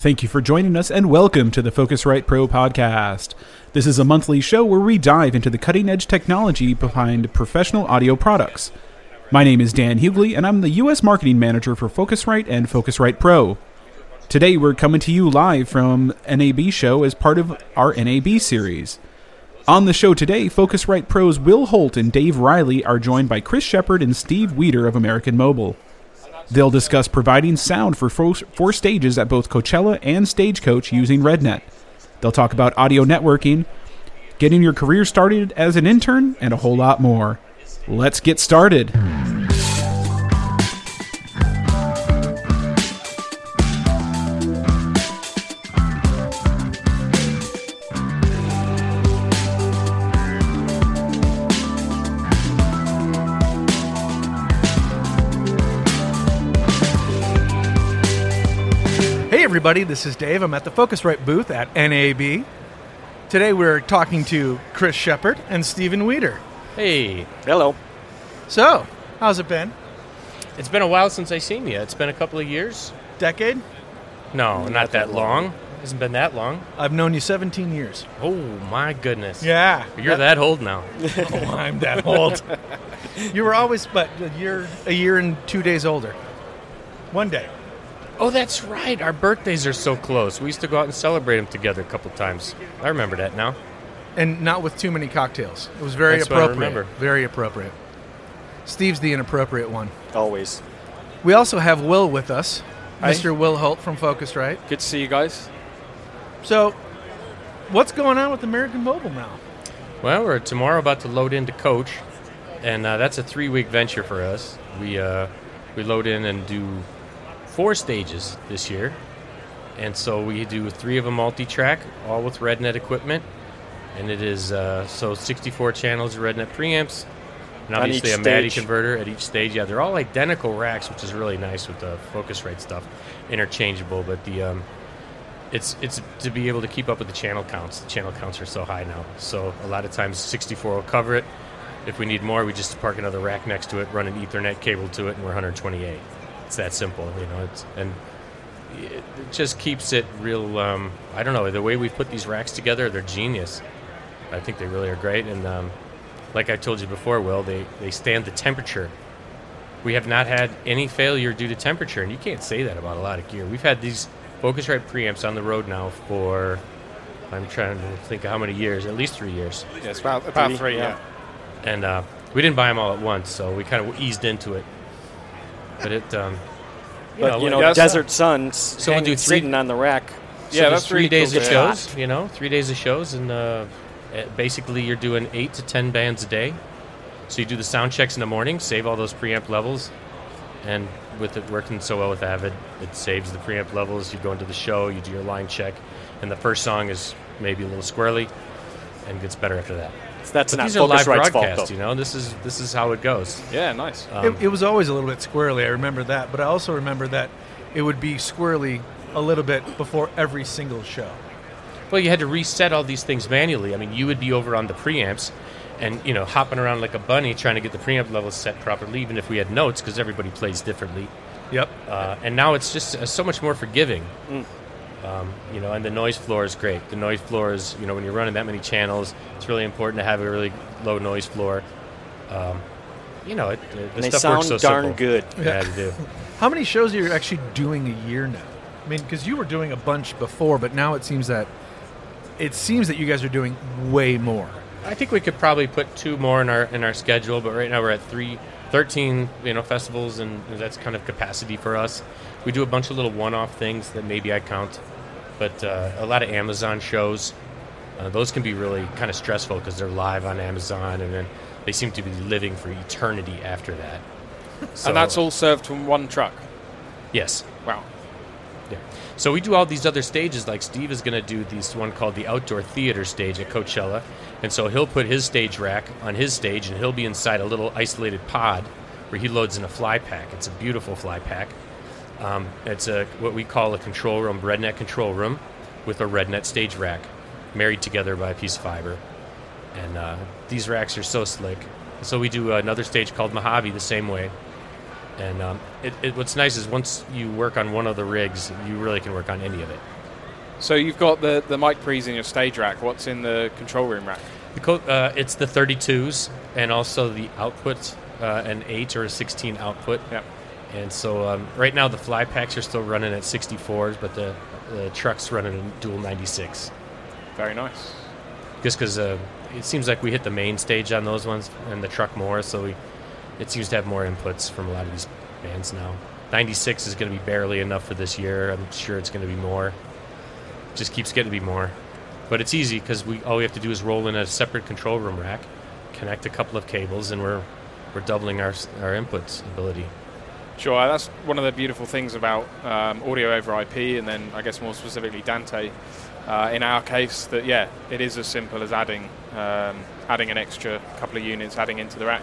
Thank you for joining us and welcome to the Focusrite Pro podcast. This is a monthly show where we dive into the cutting edge technology behind professional audio products. My name is Dan Hughley and I'm the US marketing manager for Focusrite and Focusrite Pro. Today we're coming to you live from NAB show as part of our NAB series. On the show today, Focusrite Pros Will Holt and Dave Riley are joined by Chris Shepard and Steve Weeder of American Mobile. They'll discuss providing sound for four, stages at both Coachella and Stagecoach using RedNet. They'll talk about audio networking, getting your career started as an intern, and a whole lot more. Let's get started. Everybody, this is Dave. I'm at the Focusrite booth at NAB. Today we're talking to Chris Shepard and Stephen Weeder. Hey, Hello. So, how's it been? it's been a while since I seen you. It's been a couple of years. Decade? No, not, that long. Hasn't been that long. I've known you 17 years. Oh my goodness. Yeah. You're that old now. Oh, I'm that old. you were always but a year a year and 2 days older. One day. Oh, that's right. Our birthdays are so close. We used to go out and celebrate them together a couple times. I remember that now. And not with too many cocktails. It was very That's what I appropriate. remember. Very appropriate. Steve's the inappropriate one. Always. We also have Will with us. Hi. Mr. Will Holt from Focusrite. Good to see you guys. So, what's going on with American Mobile now? Well, we're tomorrow about to load into Coach, and uh, that's a three-week venture for us. We uh, we load in and do four stages this year, and so we do three of a multi-track, all with RedNet equipment, and it is uh, so 64 channels of RedNet preamps, and obviously a MADI converter at each stage. Yeah, they're all identical racks, which is really nice with the Focusrite stuff, interchangeable. But the um, it's it's to be able to keep up with the channel counts. The channel counts are so high now, so a lot of times 64 will cover it. If we need more, we just park another rack next to it, run an Ethernet cable to it, and we're 128. It's that simple, you know. It's, and it it just keeps it real. Um, I don't know the way we put these racks together. They're genius. I think they really are great. And um, like I told you before, Will, they they stand the temperature. We have not had any failure due to temperature, and you can't say that about a lot of gear. We've had these Focusrite preamps on the road now for I'm trying to think of how many years. At least three years. Yeah, about, about three, yeah. And uh, we didn't buy them all at once, so we kind of eased into it. But it, um, you But, know, you know, Desert Sun's So do three- on the rack. So Yeah, that's three days of shows. You know, three days of shows, and uh, eh, basically you're doing eight to ten bands a day. So you do the sound checks in the morning, save all those preamp levels, and with it working so well with Avid, it saves the preamp levels. You go into the show, you do your line check, and the first song is maybe a little squirrely, and gets better after that. That's But not these are live Focusrite's fault, broadcasts, though. you know. This is this is how it goes. Yeah, nice. Um, it, it was always a little bit squirrely. I remember that, but I also remember that it would be squirrely a little bit before every single show. Well, you had to reset all these things manually. I mean, you would be over on the preamps and, you know, hopping around like a bunny trying to get the preamp levels set properly, even if we had notes, because everybody plays differently. Yep. Uh, and now it's just uh, so much more forgiving. Mm. Um, you know, and the noise floor is great. The noise floor is, you know, when you're running that many channels, it's really important to have a really low noise floor. Um, you know, it, the, the And they stuff sound works so darn simple. good. Yeah, to do. How many shows are you actually doing a year now? I mean, because you were doing a bunch before, but now it seems that it seems that you guys are doing way more. I think we could probably put two more in our in our schedule, but right now we're at three, 13, you know, festivals, and that's kind of capacity for us. We do a bunch of little one-off things that maybe I count, but uh, a lot of Amazon shows. Uh, those can be really kind of stressful because they're live on Amazon, and then they seem to be living for eternity after that. So, and that's all served from one truck. Yes. Wow. Yeah. So we do all these other stages. Like Steve is going to do this one called the outdoor theater stage at Coachella, and so he'll put his stage rack on his stage, and he'll be inside a little isolated pod where he loads in a fly pack. It's a beautiful fly pack. Um, it's a what we call a control room, RedNet control room, with a RedNet stage rack, married together by a piece of fiber. And uh, these racks are so slick. So we do another stage called Mojave the same way, And um, it, it, what's nice is once you work on one of the rigs, you really can work on any of it. So you've got the, the mic pre's in your stage rack. What's in the control room rack? The co- uh, it's the 32s and also the output, uh, an 8 or a 16 output. Yep. And so um, right now the fly packs are still running at 64s, but the, the truck's running in dual 96. Very nice. Just because uh, it seems like we hit the main stage on those ones and the truck more, so we, it seems to have more inputs from a lot of these bands now. 96 is going to be barely enough for this year. I'm sure it's going to be more. Just keeps getting to be more. But it's easy because we all we have to do is roll in a separate control room rack, connect a couple of cables, and we're we're doubling our our inputs ability. Sure, that's one of the beautiful things about um, audio over IP, and then I guess more specifically Dante. Uh, in our case, that yeah, it is as simple as adding um, adding an extra couple of units, adding into the rack.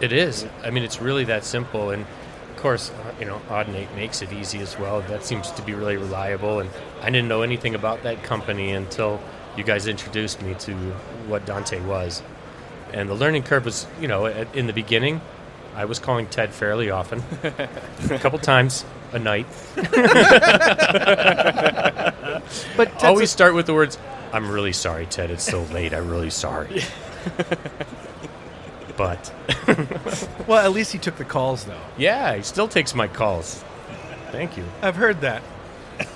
It is. I mean, it's really that simple, and of course, uh, you know, Audinate makes it easy as well. That seems to be really reliable, and I didn't know anything about that company until you guys introduced me to what Dante was. And the learning curve was, you know, in the beginning, I was calling Ted fairly often, a couple times a night. But Ted's Always start with the words, "I'm really sorry, Ted. It's so late. I'm really sorry." but well, at least he took the calls though. yeah, he still takes my calls. Thank you. I've heard that.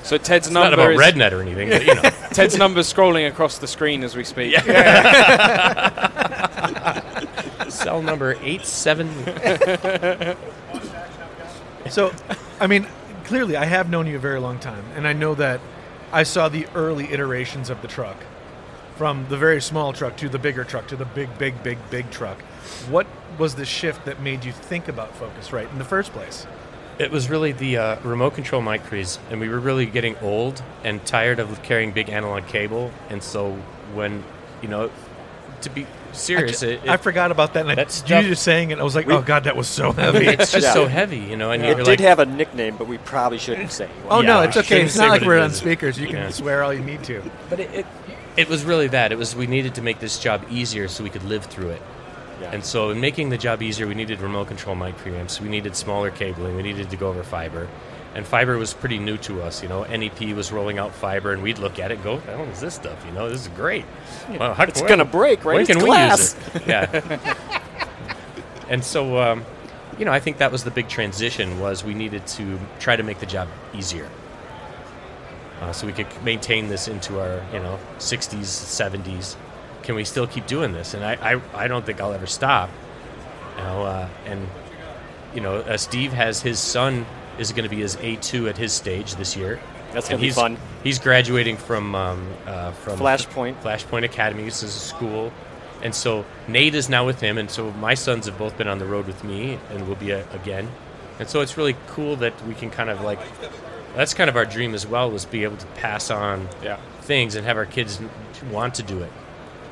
So Ted's It's not about is RedNet or anything, but you know. Ted's number scrolling across the screen as we speak. Cell number eight seven. So, I mean, clearly, I have known you a very long time, and I know that I saw the early iterations of the truck, from the very small truck to the bigger truck to the big, big, big, big truck. What was the shift that made you think about Focusrite in the first place? It was really the uh, remote control mic pre's, and we were really getting old and tired of carrying big analog cable. And so, when you know, to be serious, I, it, I forgot about that. And I, that you stuff- just saying it, I was like, oh god, that was so heavy. it's just Yeah. so heavy, you know. And It did like, have a nickname, but we probably shouldn't say. oh Yeah, no, it's okay. It's not like it we're on speakers. You can swear all you need to. but it, it, it was really that. It was we needed to make this job easier so we could live through it. Yeah. And so, in making the job easier, we needed remote control mic preamps. We needed smaller cabling. We needed to go over fiber. And fiber was pretty new to us. You know, NEP was rolling out fiber, and we'd look at it and go, "Hell is this stuff? You know, this is great. Well, how- It's gonna break, right? When It's can glass." we use it? Yeah. and so, um, you know, I think that was the big transition. Was we needed to try to make the job easier, uh, so we could maintain this into our, you know, 60s, 70s. Can we still keep doing this? And I, I, I don't think I'll ever stop. You know, uh, and you know, uh, Steve has his son is going to be his A2 at his stage this year. That's gonna be he's, fun. He's graduating from um, uh, from Flashpoint. Flashpoint Academy. This is a school, and so Nate is now with him, and so my sons have both been on the road with me, and will be uh again. And so it's really cool that we can kind of like. That's kind of our dream as well, was be able to pass on Yeah. things and have our kids want to do it.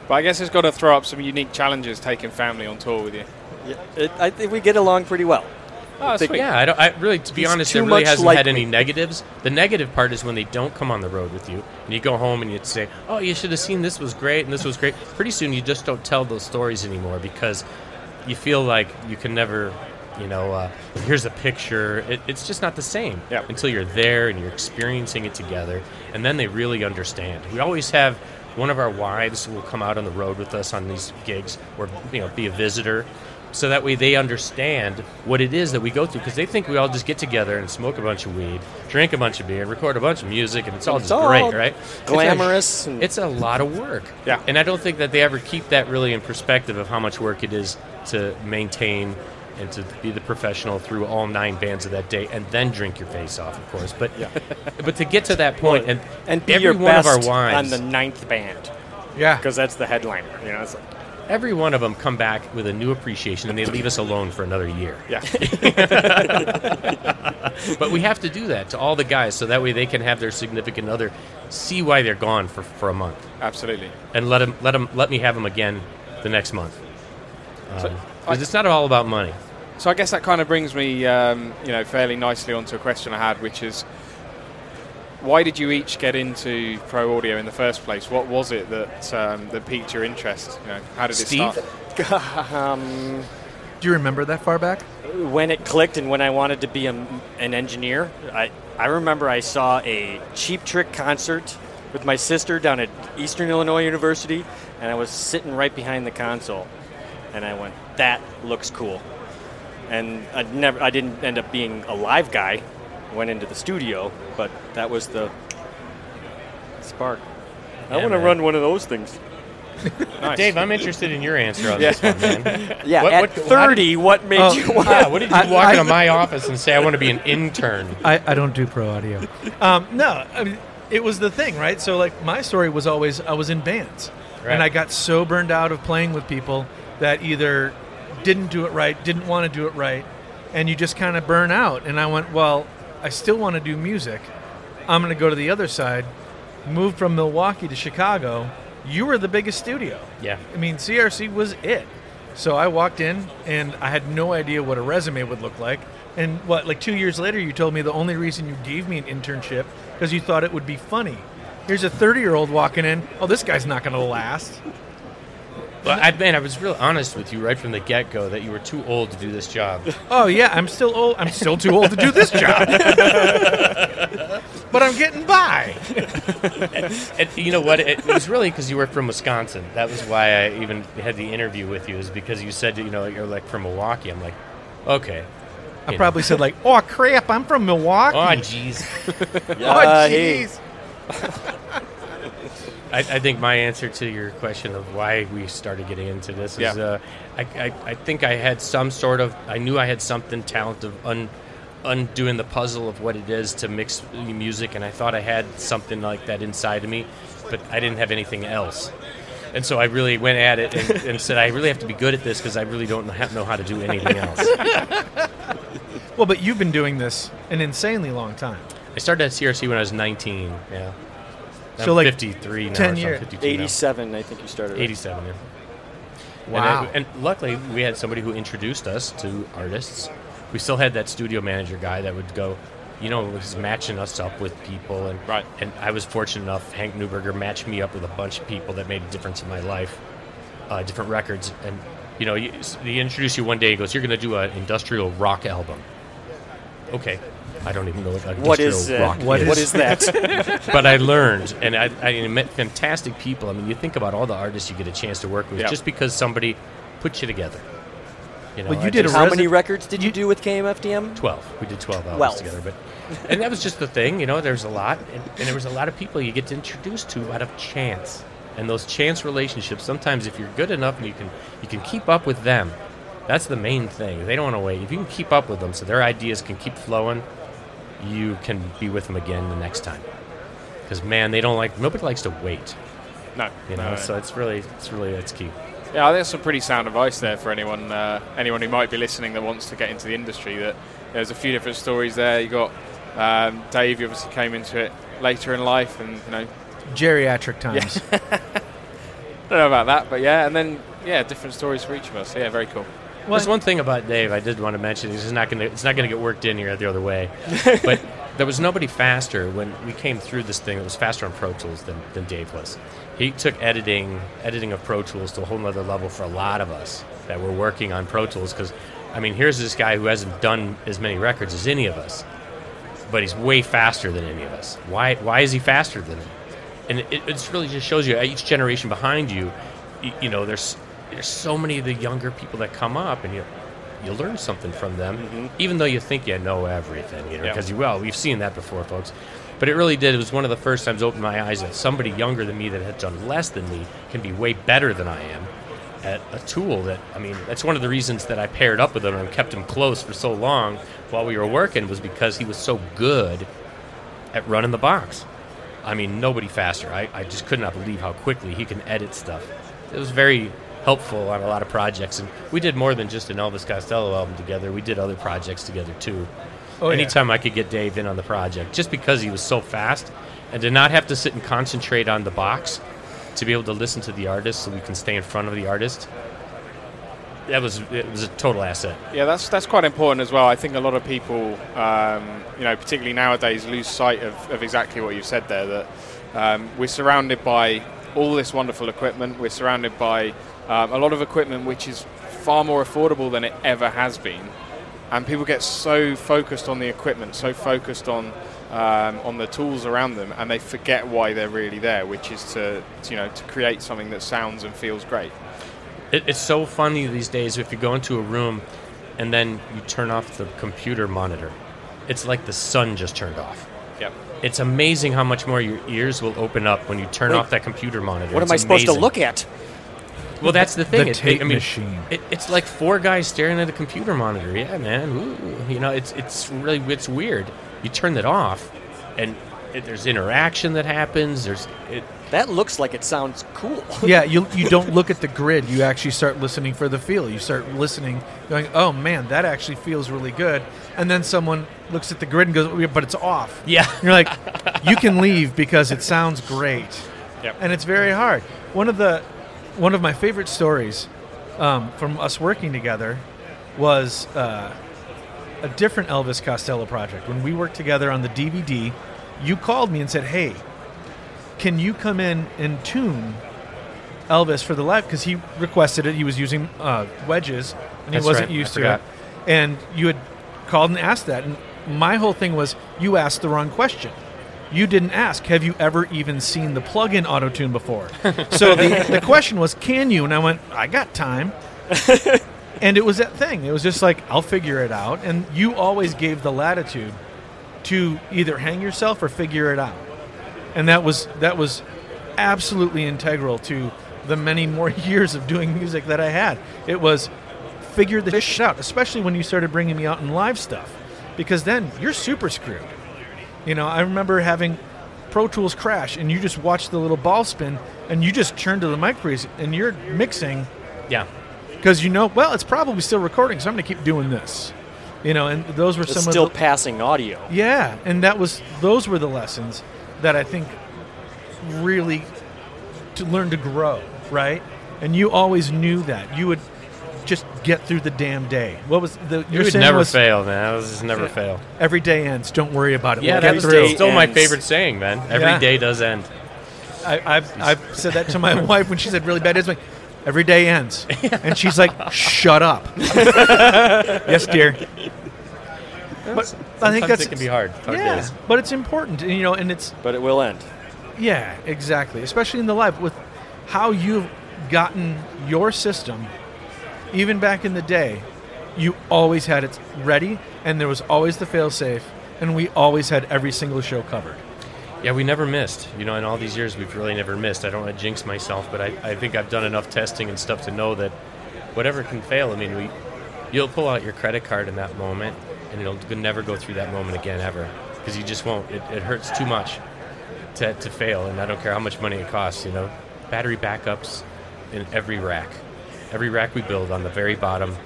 But I guess it's got to throw up some unique challenges taking family on tour with you. Yeah, it, I think we get along pretty well. Oh, sweet. Yeah, I, don't, I really, to be honest, there really hasn't like had any me. negatives. The negative part is when they don't come on the road with you, and you go home and you say, "Oh, you should have seen this was great and this was great." Pretty soon, you just don't tell those stories anymore because you feel like you can never, you know, uh, here's a picture. It, it's just not the same Yeah. until you're there and you're experiencing it together, and then they really understand. We always have one of our wives who will come out on the road with us on these gigs, or you know, be a visitor so that way they understand what it is that we go through because they think we all just get together and smoke a bunch of weed, drink a bunch of beer, record a bunch of music, and it's all It's just all great, right? glamorous It's a, it's a lot of work. Yeah. And I don't think that they ever keep that really in perspective of how much work it is to maintain and to be the professional through all nine bands of that day and then drink your face off, of course. But yeah. but to get to that point and and be every your one best of our wives on the ninth band Yeah. because that's the headliner. You know, it's like, every one of them come back with a new appreciation and they leave us alone for another year. Yeah. But we have to do that to all the guys so that way they can have their significant other see why they're gone for, for a month Absolutely. and let them, let them let me have them again the next month. So, Um, 'cause it's not all about money. So I guess that kind of brings me, um, you know, fairly nicely onto a question I had, which is, why did you each get into pro audio in the first place? What was it that um, that piqued your interest? You know, how did it Steve? start? um, Do you remember that far back? When it clicked and when I wanted to be a, an engineer, I, I remember I saw a Cheap Trick concert with my sister down at Eastern Illinois University, and I was sitting right behind the console, and I went, "That looks cool." And I never, I didn't end up being a live guy. Went into the studio, but that was the spark. I want to run one of those things. Nice. Dave, I'm interested in your answer on this one, man. Yeah, What- at what- 30, what made Oh, you want? Yeah, what did you I- walk I- into my office and say I want to be an intern? I, I don't do pro audio. Um, no, I mean, it was the thing, right? So, like, my story was always I was in bands. Right. And I got so burned out of playing with people that either didn't do it right, didn't want to do it right, and you just kind of burn out. And I went, well, I still want to do music. I'm going to go to the other side. move from Milwaukee to Chicago. You were the biggest studio. Yeah. I mean, CRC was it. So I walked in and I had no idea what a resume would look like. And what, like two years later, you told me the only reason you gave me an internship because you thought it would be funny. Here's a 30 year old walking in. Oh, this guy's not going to last. Well, I, man, I was real honest with you right from the get go that you were too old to do this job. Oh yeah, I'm still old. I'm still too old to do this job. but I'm getting by. And you know what? It, was really because you were from Wisconsin. That was why I even had the interview with you, is because you said you know you're like from Milwaukee. I'm like, okay. I You probably said like, "Oh crap, I'm from Milwaukee." Oh, jeez. Oh, Uh, hey. jeez. I, I think my answer to your question of why we started getting into this is uh, I, I, I think I had some sort of I knew I had something talent of un, undoing the puzzle of what it is to mix music, and I thought I had something like that inside of me, but I didn't have anything else. And so I really went at it and, and said, I really have to be good at this because I really don't know- know how to do anything else. Well, but you've been doing this an insanely long time. I started at CRC when I was 19. Yeah. So, I'm like, 53 now. 10 or so 52 now. 87, I think you started. 87, yeah. Wow. And, I- and luckily, we had somebody who introduced us to artists. We still had that studio manager guy that would go, you know, was matching us up with people. And, Right. and I was fortunate enough, Hank Neuberger matched me up with a bunch of people that made a difference in my life, uh, different records. And, you know, you, he introduced you one day, he goes, You're going to do an industrial rock album. Okay. I don't even know what an What uh, rock What is what is that? but I learned, and I, I met fantastic people. I mean, you think about all the artists you get a chance to work with Yeah. just because somebody put you together. You know, Well, you I did a just- How Resi- many records did you do with KMFDM? twelve. We did twelve albums Twelve. together, but and that was just the thing. You know, there's a lot, and, and there was a lot of people you get introduced to out of chance, and those chance relationships. Sometimes, if you're good enough and you can you can keep up with them, that's the main thing. They don't want to wait. If you can keep up with them, so their ideas can keep flowing, you can be with them again the next time. Because man, they don't like. Nobody likes to wait. No, You know, no. so it's really, it's really, it's key. Yeah, I think that's some pretty sound advice there for anyone uh, anyone who might be listening that wants to get into the industry. That there's a few different stories there. You got um, Dave, you obviously came into it later in life, and you know, Geriatric times. I don't know about that, but yeah, and then yeah, different stories for each of us. Yeah, very cool. There's one thing about Dave I did want to mention. He's not going to. It's not going to get worked in here the other way. but there was nobody faster when we came through this thing. It was faster on Pro Tools than, than Dave was. He took editing editing of Pro Tools to a whole nother level for a lot of us that were working on Pro Tools. Because I mean, here's this guy who hasn't done as many records as any of us, but he's way faster than any of us. Why? Why is he faster than him? And it, it really just shows you each generation behind you. You, you know, there's there's so many of the younger people that come up, and you you learn something from them, mm-hmm. even though you think you know everything. You know, Yeah. because you well, we've seen that before, folks. But it really did. It was one of the first times opened my eyes that somebody younger than me that had done less than me can be way better than I am at a tool that I mean that's one of the reasons that I paired up with him and kept him close for so long while we were working was because he was so good at running the box. I mean, nobody faster. I, I just could not believe how quickly he can edit stuff. It was very helpful on a lot of projects, and we did more than just an Elvis Costello album together. We did other projects together too. Oh, yeah. Anytime I could get Dave in on the project, just because he was so fast, and to not have to sit and concentrate on the box, to be able to listen to the artist, so we can stay in front of the artist. That was it was a total asset. Yeah, that's that's quite important as well. I think a lot of people, um, you know, particularly nowadays, lose sight of, of exactly what you've said there. That um, we're surrounded by all this wonderful equipment. We're surrounded by um, a lot of equipment which is far more affordable than it ever has been. And people get so focused on the equipment, so focused on um, on the tools around them, and they forget why they're really there, which is to, to you know to create something that sounds and feels great. It, it's so funny these days if you go into a room and then you turn off the computer monitor. It's like the sun just turned off. Yep. It's amazing how much more your ears will open up when you turn Wait, off that computer monitor. What am It's I supposed to look at? Well, that's the thing. The It- tape I mean, machine. It, it's like four guys staring at a computer monitor. Yeah, man. Ooh. You know, it's it's really it's weird. You turn it off, and it, there's interaction that happens. There's it, That looks like it sounds cool. yeah, you you don't look at the grid. You actually start listening for the feel. You start listening, going, "Oh man, that actually feels really good." And then someone looks at the grid and goes, "Oh, "But it's off." yeah. And you're like, "You can leave because it sounds great." Yep. And it's very hard. One of the one of my favorite stories um, from us working together was uh, a different Elvis Costello project. When we worked together on the DVD, you called me and said, "Hey, can you come in and tune Elvis for the live because he requested it. He was using uh, wedges and That's he wasn't right. Used to it. And you had called and asked that. And my whole thing was you asked the wrong question. You didn't ask, have you ever even seen the plug-in auto tune before? so the, the question was, can you? And I went, I got time. and it was that thing. It was just like, I'll figure it out. And you always gave the latitude to either hang yourself or figure it out. And that was that was absolutely integral to the many more years of doing music that I had. It was figure this shit out, especially when you started bringing me out in live stuff, because then you're super screwed. You know, I remember having Pro Tools crash, and you just watch the little ball spin, and you just turn to the mic freeze, and you're mixing Yeah. because you know, well, it's probably still recording, so I'm going to keep doing this. You know, and those were It's some still of the, passing audio. yeah, and that was those were the lessons that I think really to learn to grow, right? And you always knew that. You would just get through the damn day. What was the You your would saying never was fail, man. That was just never fail. every day ends. Don't worry about it. Yeah, we'll that get was through. still my favorite saying, man. Every day Yeah. does end. I, I've, I've said that to my wife when she said really bad days. I'm like, every day ends, and she's like, "Shut up." yes, dear. But I think that's it can be hard. hard yeah, days. but it's important, and, you know, and it's But it will end. Yeah, exactly. Especially in the live with how you've gotten your system. Even back in the day, you always had it ready, and there was always the failsafe, and we always had every single show covered. Yeah, we never missed. You know, in all these years, we've really never missed. I don't want to jinx myself, but I, I think I've done enough testing and stuff to know that whatever can fail. I mean, we you'll pull out your credit card in that moment, and it'll never go through that moment again ever because you just won't. It, it hurts too much to, to fail, and I don't care how much money it costs. You know, battery backups in every rack. Every rack we build on the very bottom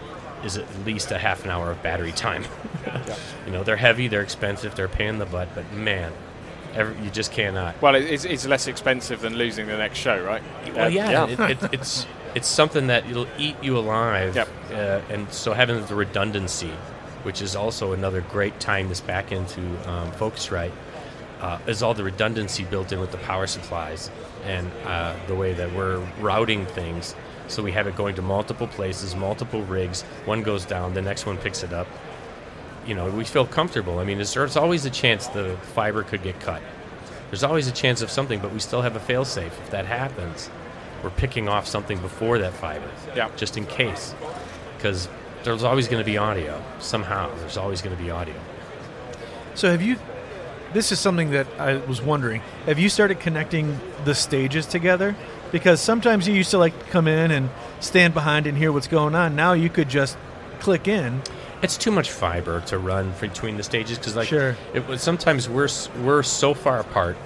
is at least a half an hour of battery time. You know, they're heavy, they're expensive, they're a pain in the butt, but man, every, you just cannot. Well, it's, it's less expensive than losing the next show, right? Well, yeah, yeah. It, it, it's it's something that it'll eat you alive. Yep. Uh, and so having the redundancy, which is also another great time this back into um, Focusrite, uh, is all the redundancy built in with the power supplies and uh, the way that we're routing things. So we have it going to multiple places, multiple rigs. One goes down, the next one picks it up. You know, we feel comfortable. I mean, there's, always a chance the fiber could get cut. There's always a chance of something, but we still have a fail-safe. If that happens, we're picking off something before that fiber, Yeah. just in case, because there's always going to be audio somehow. There's always going to be audio. So have you? This is something that I was wondering. Have you started connecting the stages together? Because sometimes you used to like come in and stand behind and hear what's going on. Now you could just click in. It's too much fiber to run between the stages because, like, Sure. it was sometimes we're we're so far apart,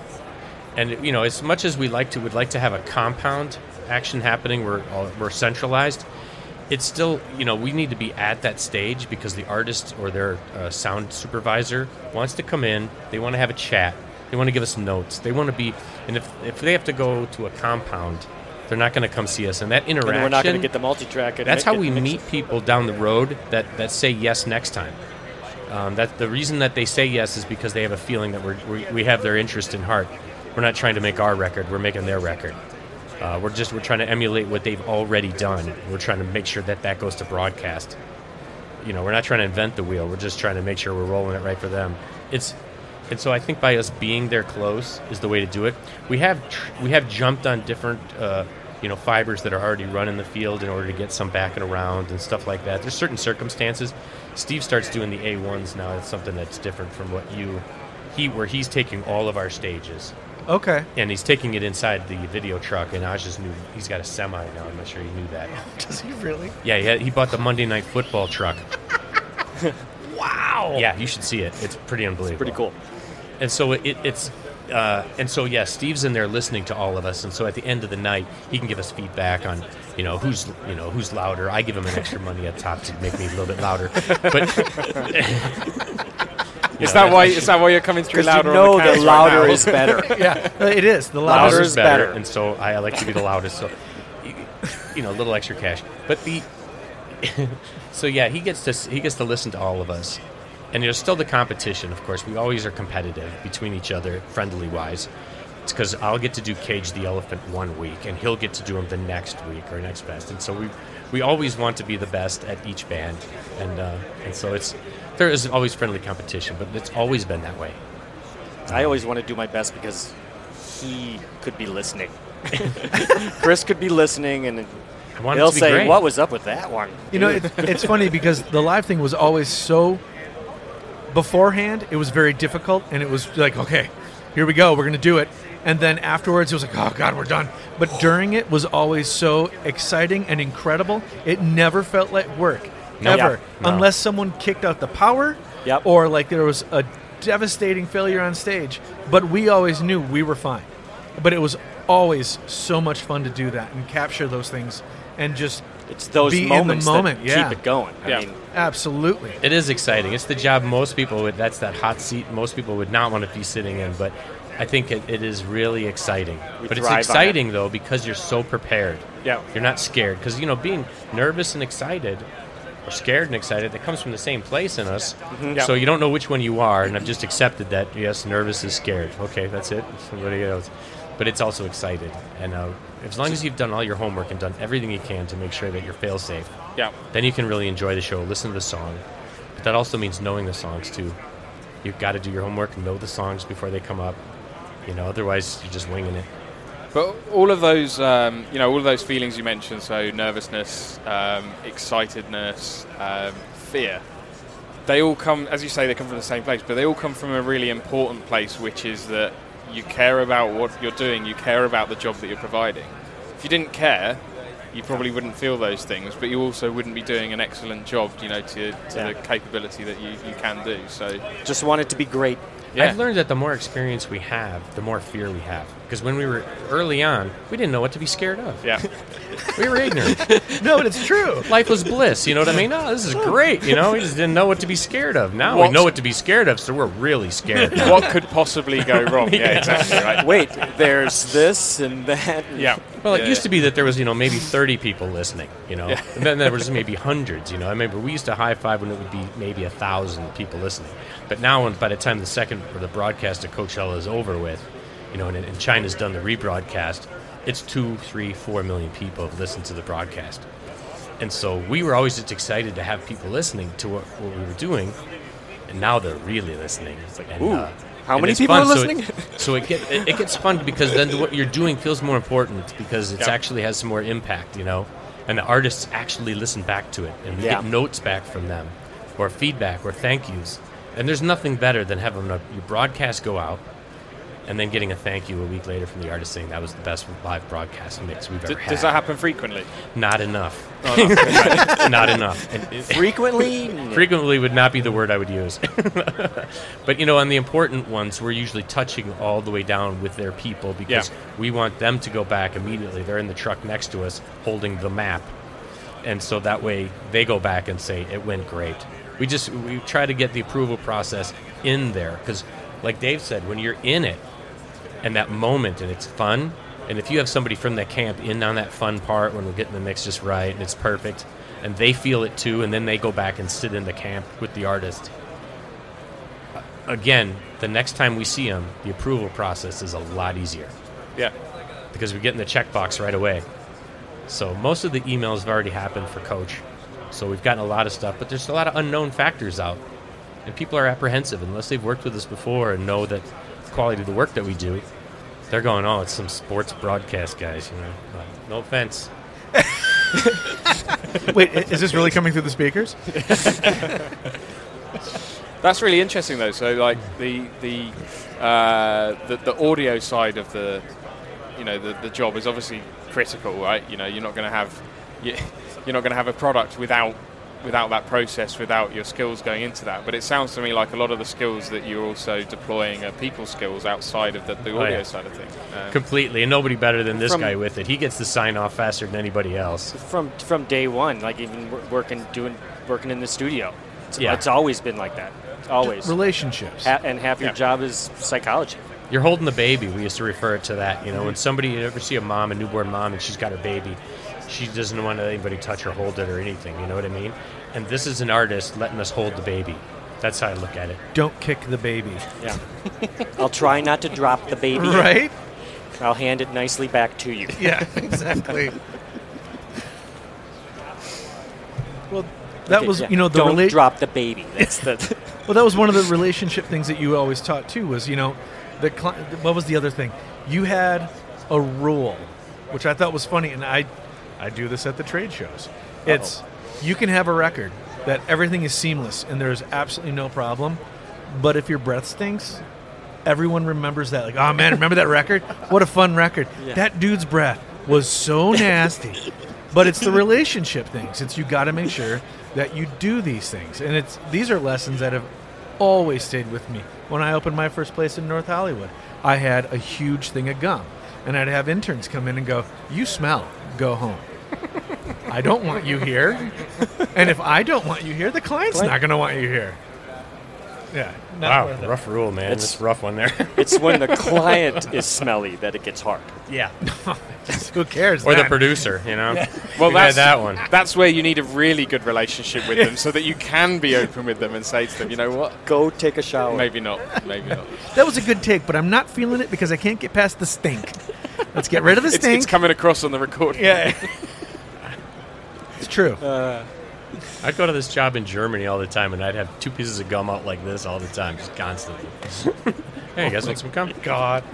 and you know, as much as we like to, would like to have a compound action happening. We're all, we're centralized. It's still, you know, we need to be at that stage because the artist or their uh, sound supervisor wants to come in. They want to have a chat. They want to give us notes. They want to be, and if if they have to go to a compound, they're not going to come see us. And that And interaction, we're not going to get the multi-track. that's how we meet people down the road that, that say yes next time. Um, that the reason that they say yes is because they have a feeling that we're, we we have their interest in heart. We're not trying to make our record; we're making their record, Uh, we're just we're trying to emulate what they've already done. We're trying to make sure that that goes to broadcast. You know, we're not trying to invent the wheel. We're just trying to make sure we're rolling it right for them. It's and so I think by us being there close is the way to do it. We have tr- we have jumped on different uh, you know fibers that are already run in the field in order to get some backing around and stuff like that. There's certain circumstances. Steve starts doing the A1s now. It's something that's different from what you he where he's taking all of our stages Okay. and he's taking it inside the video truck. And I just knew he's got a semi now. I'm not sure he knew that. Does he really? Yeah, he, had, he bought the Monday Night Football truck. wow. Yeah, you should see it. It's pretty unbelievable. Pretty cool. And so it, it's, uh, and so yeah, Steve's in there listening to all of us, and so at the end of the night, he can give us feedback on, you know, who's, you know, who's louder. I give him an extra money at top to make me a little bit louder. But Is that why? Is that why you're coming through Because louder? you know on the the cams right louder is better. Yeah, uh, it is. The louder louder. Louder is is better, better. and so I, I like to be the loudest. So, you- you know, a little extra cash. But the, so yeah, he gets to he gets to listen to all of us, and there's still the competition. Of course, we always are competitive between each other, friendly wise. It's because I'll get to do Cage the Elephant one week, and he'll get to do him the next week or next best. And so we we always want to be the best at each band, and uh, and so it's there is always friendly competition, but it's always been that way. I always want to do my best because he could be listening. Chris could be listening, and I want he'll it to be say, great. "What was up with that one?" You know, it, it's funny because the live thing was always so. Beforehand, it was very difficult, and it was like, okay, here we go, we're gonna do it. And then afterwards, it was like, oh god, we're done. But during it was always so exciting and incredible. It never felt like work, No. ever, Yeah. No. unless someone kicked out the power, Yep. or like there was a devastating failure on stage. But we always knew we were fine. But it was always so much fun to do that and capture those things and just It's those Be in the moments moment, that yeah. keep it going. Yeah. I mean, absolutely. It is exciting. It's the job most people would. That's that hot seat most people would not want to be sitting in. But I think it, it is really exciting. We but it's thrive on exciting though because you're so prepared. Yeah. You're not scared because you know being nervous and excited, or scared and excited, that comes from the same place in us. Yeah. So you don't know which one you are, and I've just accepted that. Yes, nervous is scared. Okay, that's it. Somebody else. But it's also excited, and uh, as long as you've done all your homework and done everything you can to make sure that you're fail safe, Yeah. then you can really enjoy the show, listen to the song. But that also means knowing the songs too. You've got to do your homework know the songs before they come up. You know, otherwise you're just winging it. But all of those, um, you know, all of those feelings you mentioned, so nervousness, um, excitedness, um, fear, they all come, as you say, they come from the same place, but they all come from a really important place, which is that you care about what you're doing, you care about the job that you're providing. If you didn't care, you probably wouldn't feel those things, but you also wouldn't be doing an excellent job, you know, to, to Yeah. the capability that you, you can do. So, just want it to be great. yeah. I've learned that the more experience we have, the more fear we have. Because when we were early on, we didn't know what to be scared of. yeah. We were ignorant. No, but it's true. Life was bliss. You know what I mean? Oh, this is great. You know, we just didn't know what to be scared of. Now we What's- know what to be scared of, so we're really scared. now. what could possibly go wrong? Yeah, exactly. Right. Wait, there's this and that. Yeah. Well, it Yeah, used to be that there was, you know, maybe 30 people listening, you know, and then there was maybe hundreds, you know. I remember we used to high five when it would be maybe a thousand people listening. But now, when, by the time the second or the broadcast of Coachella is over with, you know, and, and China's done the rebroadcast, it's two, three, four million people have listened to the broadcast. And so we were always just excited to have people listening to what, what we were doing. And now they're really listening. And, Ooh, uh, how many people fun. are So it- listening? So it, get, it, it gets fun because then what you're doing feels more important because it Yeah. actually has some more impact, you know? And the artists actually listen back to it and we Yeah. get notes back from them or feedback or thank yous. And there's nothing better than having a, your broadcast go out and then getting a thank you a week later from the artist saying that was the best live broadcast mix we've D- ever had. does that happen frequently? Not enough. Oh, no. Not enough. And it- Frequently, frequently would not be the word I would use. but you know, on the important ones, we're usually touching all the way down with their people because Yeah. we want them to go back immediately. They're in the truck next to us holding the map. And so that way they go back and say it went great. We just we try to get the approval process in there cuz like Dave said when you're in it and that moment and it's fun and if you have somebody from that camp in on that fun part when we're getting the mix just right and it's perfect and they feel it too and then they go back and sit in the camp with the artist again the next time we see them the approval process is a lot easier yeah. because we get in the checkbox right away. So most of the emails have already happened for Coach. So we've gotten a lot of stuff, but there's a lot of unknown factors out. And people are apprehensive unless they've worked with us before and know that the quality of the work that we do. They're going, oh, it's some sports broadcast guys, you know. But no offense. Wait, is this really coming through the speakers? That's really interesting, though. So, like the the uh, the, the audio side of the you know the, the job is obviously critical, right? You know, you're not going to have you're not going to have a product without without that process, without your skills going into that. But it sounds to me like a lot of the skills that you're also deploying are people skills outside of the, the Oh, audio yeah. side of things. Um, Completely. And nobody better than this From- guy with it. He gets the sign off faster than anybody else. From from day one, like even working doing working in the studio. It's, Yeah. it's always been like that. Always. Relationships. Ha- and half your Yeah. job is psychology. You're holding the baby. We used to refer it to that. You know, when somebody you ever see a mom, a newborn mom, and she's got her baby, she doesn't want anybody touch or hold it or anything. You know what I mean? And this is an artist letting us hold the baby. That's how I look at it. Don't kick the baby. Yeah. I'll try not to drop the baby. Right? I'll hand it nicely back to you. Yeah, exactly. well, that Okay, was yeah. you know the don't rela- drop the baby. That's the Well, that was one of the relationship things that you always taught too. Was you know, the cli- what was the other thing? You had a rule, which I thought was funny, and I, I do this at the trade shows. It's you can have a record that everything is seamless and there's absolutely no problem, but if your breath stinks, everyone remembers that. Like, oh man, remember that record? What a fun record! Yeah. That dude's breath was so nasty. But it's the relationship things. It's you got to make sure that you do these things, and it's these are lessons that have always stayed with me. When I opened my first place in North Hollywood, I had a huge thing of gum, and I'd have interns come in and go, "You smell. Go home." I don't want you here, and if I don't want you here, the client's Client- not going to want you here. Yeah. not Wow, it. rough rule, man. It's- It's rough one there. it's when the client is smelly that it gets hard. yeah. Who cares? Or the then? producer, you know? Well, We had that's that one. That's where you need a really good relationship with them, so that you can be open with them and say to them, you know what, Go take a shower. maybe not, maybe not. That was a good take, but I'm not feeling it because I can't get past the stink. Let's get rid of the It's, stink. it's coming across on the recording. yeah. it's true. Uh, I'd go to this job in Germany all the time, and I'd have two pieces of gum out like this all the time, just constantly. hey, you guys want some gum? God.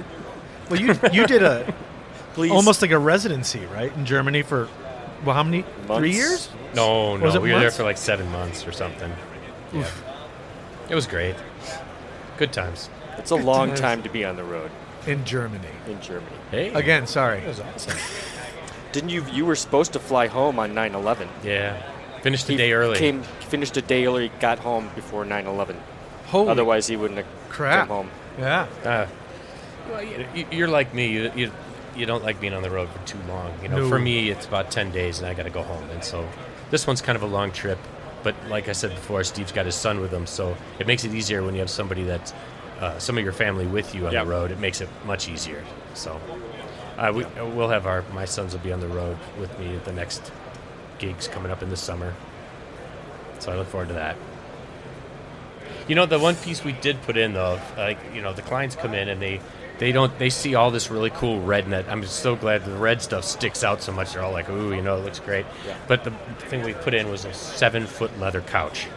Well, you you did a please. almost like a residency, right, in Germany for well, how many? Three years? No, no. Was it we were there for like seven months or something. Yeah. It was great. Good times. It's a long times. time to be on the road In Germany. in Germany. Hey. Again, sorry. That was awesome. Didn't you? You were supposed to fly home on 9/11. Yeah. Finished a day early. Came finished a day early. Got home before 9/11. Holy Otherwise, he wouldn't have crap. come home. Yeah. Uh, well, you, you- you're like me. You, you, you don't like being on the road for too long. You know, No. for me, it's about 10 days and I got to go home. And so this one's kind of a long trip. But like I said before, Steve's got his son with him. So it makes it easier when you have somebody that's uh, some of your family with you on Yep. the road. It makes it much easier. So uh, we, we'll have our, my sons will be on the road with me at the next gigs coming up in the summer. So I look forward to that. You know, the one piece we did put in though, like you know, the clients come in and they they don't they see all this really cool RedNet. I'm so glad the red stuff sticks out so much. They're all like, ooh, you know, it looks great. Yeah. But the thing we put in was a seven foot leather couch.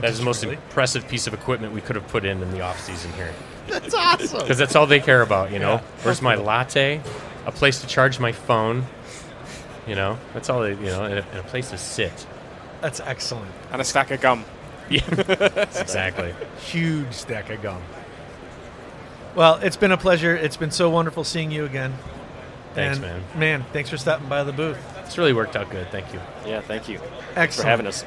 That's the most really? impressive piece of equipment we could have put in in the off season here. That's awesome. Because that's all they care about, you know. Yeah. Where's my latte? A place to charge my phone. You know, that's all they, you know, and a, and a place to sit. That's excellent. And a stack of gum. Yeah, exactly. Huge stack of gum. Well, it's been a pleasure. It's been so wonderful seeing you again. Thanks, And, man. Man, thanks for stopping by the booth. It's really worked out good. Thank you. Yeah, thank you Excellent. for having us.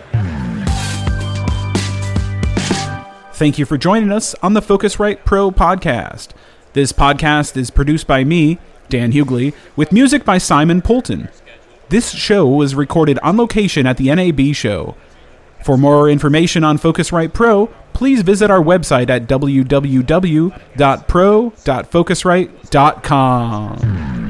Thank you for joining us on the Focusrite Pro podcast. This podcast is produced by me, Dan Hughley, with music by Simon Poulton. This show was recorded on location at the NAB show. For more information on Focusrite Pro, please visit our website at www.pro.focusrite.com.